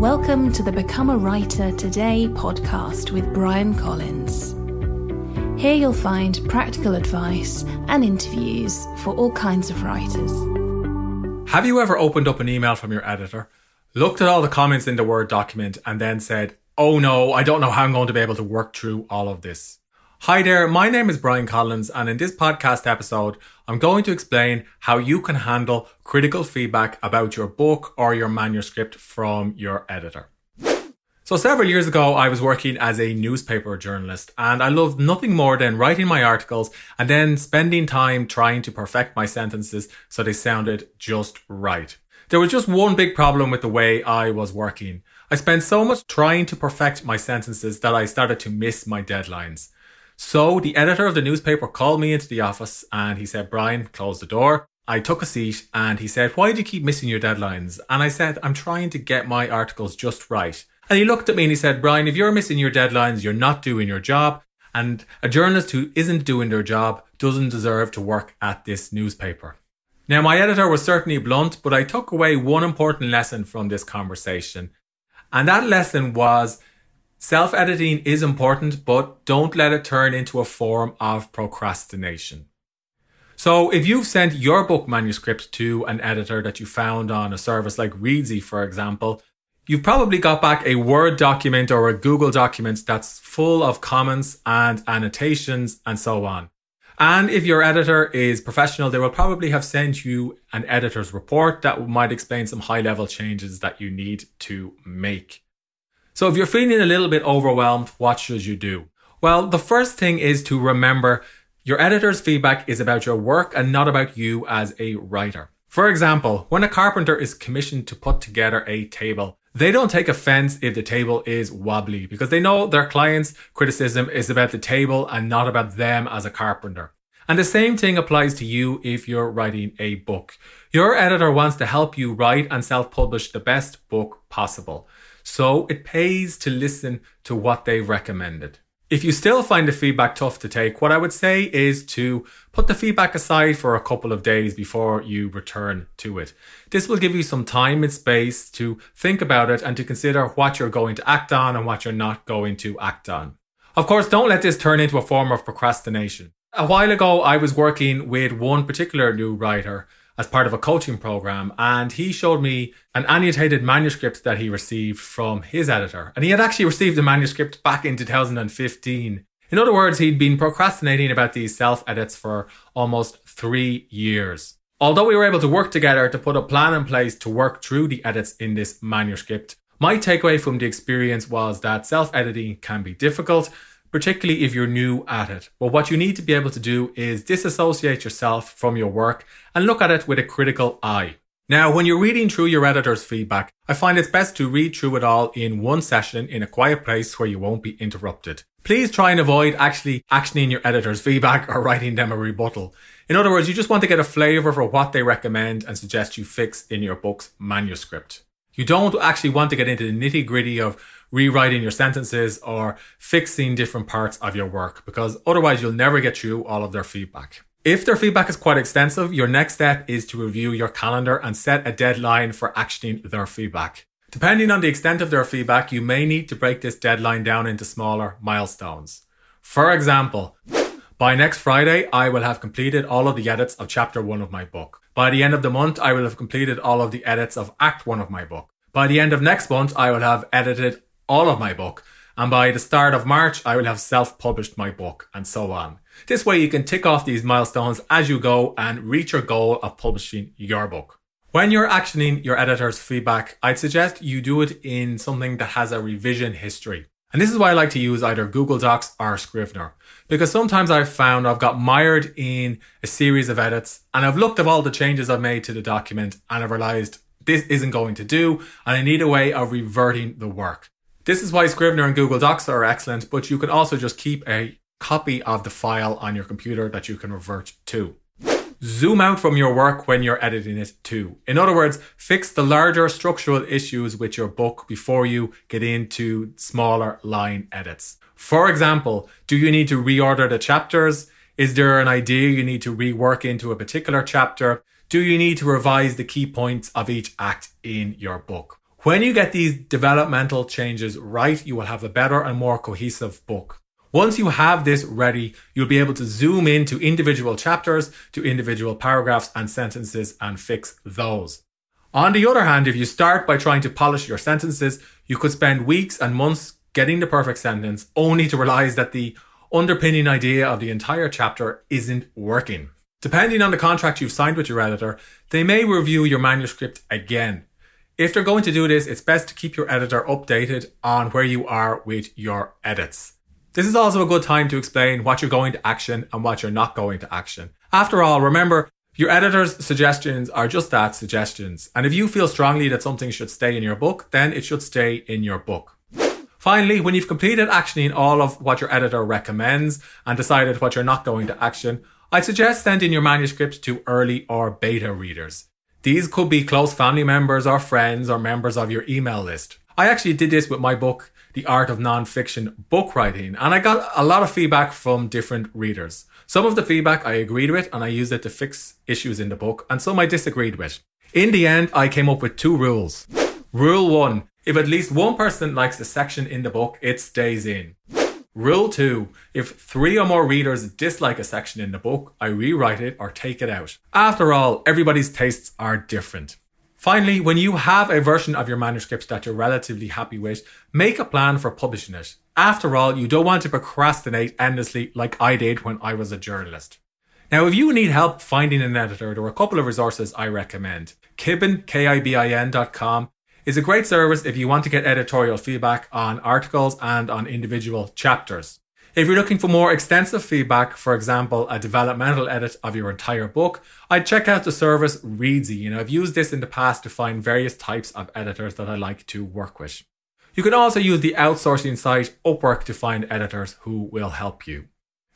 Welcome to the Become a Writer Today podcast with Bryan Collins. Here you'll find practical advice and interviews for all kinds of writers. Have you ever opened up an email from your editor, looked at all the comments in the Word document, and then said, Oh no, I don't know how I'm going to be able to work through all of this? Hi there, my name is Bryan Collins, and in this podcast episode, I'm going to explain how you can handle critical feedback about your book or your manuscript from your editor. So, several years ago, I was working as a newspaper journalist, and I loved nothing more than writing my articles and then spending time trying to perfect my sentences so they sounded just right. There was just one big problem with the way I was working. I spent so much trying to perfect my sentences that I started to miss my deadlines. So the editor of the newspaper called me into the office and he said, Bryan, close the door. I took a seat and he said, Why do you keep missing your deadlines? And I said, I'm trying to get my articles just right. And he looked at me and he said, Bryan, if you're missing your deadlines, you're not doing your job. And a journalist who isn't doing their job doesn't deserve to work at this newspaper. Now, my editor was certainly blunt, but I took away one important lesson from this conversation. And that lesson was Self editing is important, but don't let it turn into a form of procrastination. So, if you've sent your book manuscript to an editor that you found on a service like Reedsy, for example, you've probably got back a Word document or a Google document that's full of comments and annotations and so on. And if your editor is professional, they will probably have sent you an editor's report that might explain some high level changes that you need to make. So if you're feeling a little bit overwhelmed, what should you do? Well, the first thing is to remember your editor's feedback is about your work and not about you as a writer. For example, when a carpenter is commissioned to put together a table, they don't take offense if the table is wobbly because they know their client's criticism is about the table and not about them as a carpenter. And the same thing applies to you if you're writing a book. Your editor wants to help you write and self publish the best book possible. So it pays to listen to what they've recommended. If you still find the feedback tough to take, what I would say is to put the feedback aside for a couple of days before you return to it. This will give you some time and space to think about it and to consider what you're going to act on and what you're not going to act on. Of course, don't let this turn into a form of procrastination. A while ago, I was working with one particular new writer as part of a coaching program. And he showed me an annotated manuscript that he received from his editor. And he had actually received the manuscript back in 2015. In other words, he'd been procrastinating about these self edits for almost three years. Although we were able to work together to put a plan in place to work through the edits in this manuscript, my takeaway from the experience was that self editing can be difficult particularly if you're new at it. But what you need to be able to do is disassociate yourself from your work and look at it with a critical eye. Now, when you're reading through your editor's feedback, I find it's best to read through it all in one session in a quiet place where you won't be interrupted. Please try and avoid actually actioning your editor's feedback or writing them a rebuttal. In other words, you just want to get a flavour for what they recommend and suggest you fix in your book's manuscript. You don't actually want to get into the nitty gritty of rewriting your sentences or fixing different parts of your work because otherwise you'll never get through all of their feedback. If their feedback is quite extensive, your next step is to review your calendar and set a deadline for actioning their feedback. Depending on the extent of their feedback, you may need to break this deadline down into smaller milestones. For example, by next Friday, I will have completed all of the edits of chapter one of my book. By the end of the month, I will have completed all of the edits of act one of my book. By the end of next month, I will have edited all of my book. And by the start of March, I will have self published my book and so on. This way, you can tick off these milestones as you go and reach your goal of publishing your book. When you're actioning your editor's feedback, I'd suggest you do it in something that has a revision history. And this is why I like to use either Google Docs or Scrivener. Because sometimes I've found I've got mired in a series of edits and I've looked at all the changes I've made to the document and I've realized this isn't going to do and I need a way of reverting the work. This is why Scrivener and Google Docs are excellent, but you can also just keep a copy of the file on your computer that you can revert to. Zoom out from your work when you're editing it too. In other words, fix the larger structural issues with your book before you get into smaller line edits. For example, do you need to reorder the chapters? Is there an idea you need to rework into a particular chapter? Do you need to revise the key points of each act in your book? When you get these developmental changes right, you will have a better and more cohesive book. Once you have this ready, you'll be able to zoom into individual chapters, to individual paragraphs and sentences and fix those. On the other hand, if you start by trying to polish your sentences, you could spend weeks and months getting the perfect sentence only to realize that the underpinning idea of the entire chapter isn't working. Depending on the contract you've signed with your editor, they may review your manuscript again. If they're going to do this, it's best to keep your editor updated on where you are with your edits. This is also a good time to explain what you're going to action and what you're not going to action. After all, remember, your editor's suggestions are just that suggestions. And if you feel strongly that something should stay in your book, then it should stay in your book. Finally, when you've completed actioning all of what your editor recommends and decided what you're not going to action, I'd suggest sending your manuscript to early or beta readers. These could be close family members or friends or members of your email list. I actually did this with my book, The Art of Nonfiction Book Writing, and I got a lot of feedback from different readers. Some of the feedback I agreed with and I used it to fix issues in the book, and some I disagreed with. In the end, I came up with two rules. Rule one, if at least one person likes a section in the book, it stays in. Rule two, if three or more readers dislike a section in the book, I rewrite it or take it out. After all, everybody's tastes are different. Finally, when you have a version of your manuscript that you're relatively happy with, make a plan for publishing it. After all, you don't want to procrastinate endlessly like I did when I was a journalist. Now, if you need help finding an editor, there are a couple of resources I recommend. Kibin, K-I-B-I-N.com is a great service if you want to get editorial feedback on articles and on individual chapters. If you're looking for more extensive feedback, for example, a developmental edit of your entire book, I'd check out the service Reedsy. You know, I've used this in the past to find various types of editors that I like to work with. You can also use the outsourcing site Upwork to find editors who will help you.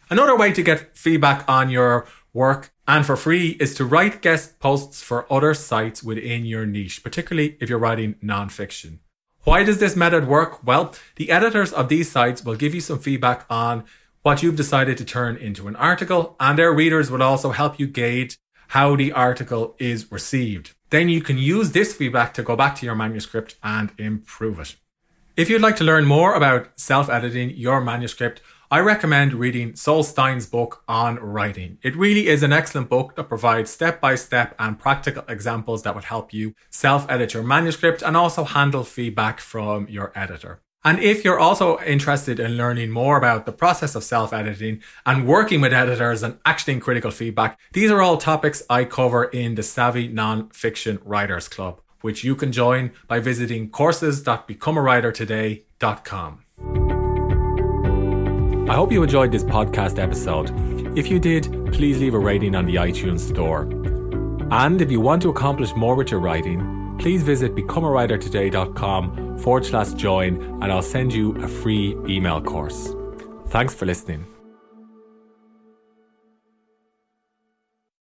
Another way to get feedback on your work and for free is to write guest posts for other sites within your niche, particularly if you're writing nonfiction. Why does this method work? Well, the editors of these sites will give you some feedback on what you've decided to turn into an article, and their readers will also help you gauge how the article is received. Then you can use this feedback to go back to your manuscript and improve it. If you'd like to learn more about self editing your manuscript, I recommend reading Sol Stein's book on writing. It really is an excellent book that provides step by step and practical examples that would help you self edit your manuscript and also handle feedback from your editor. And if you're also interested in learning more about the process of self editing and working with editors and actioning critical feedback, these are all topics I cover in the Savvy Nonfiction Writers Club, which you can join by visiting courses.becomeawritertoday.com. I hope you enjoyed this podcast episode. If you did, please leave a rating on the iTunes Store. And if you want to accomplish more with your writing, please visit becomeawritertoday.com forward slash join and I'll send you a free email course. Thanks for listening.